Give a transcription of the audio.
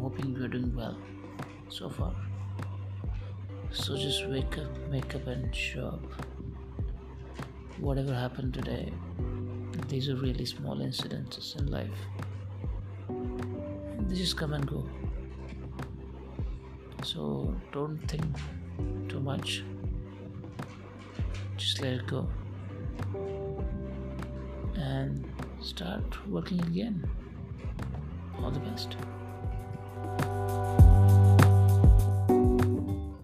hoping you're doing well so far. So just wake up, wake up, and show up. Whatever happened today, these are really small incidences in life. They just come and go. So don't think too much. Just let it go. And start working again. All the best.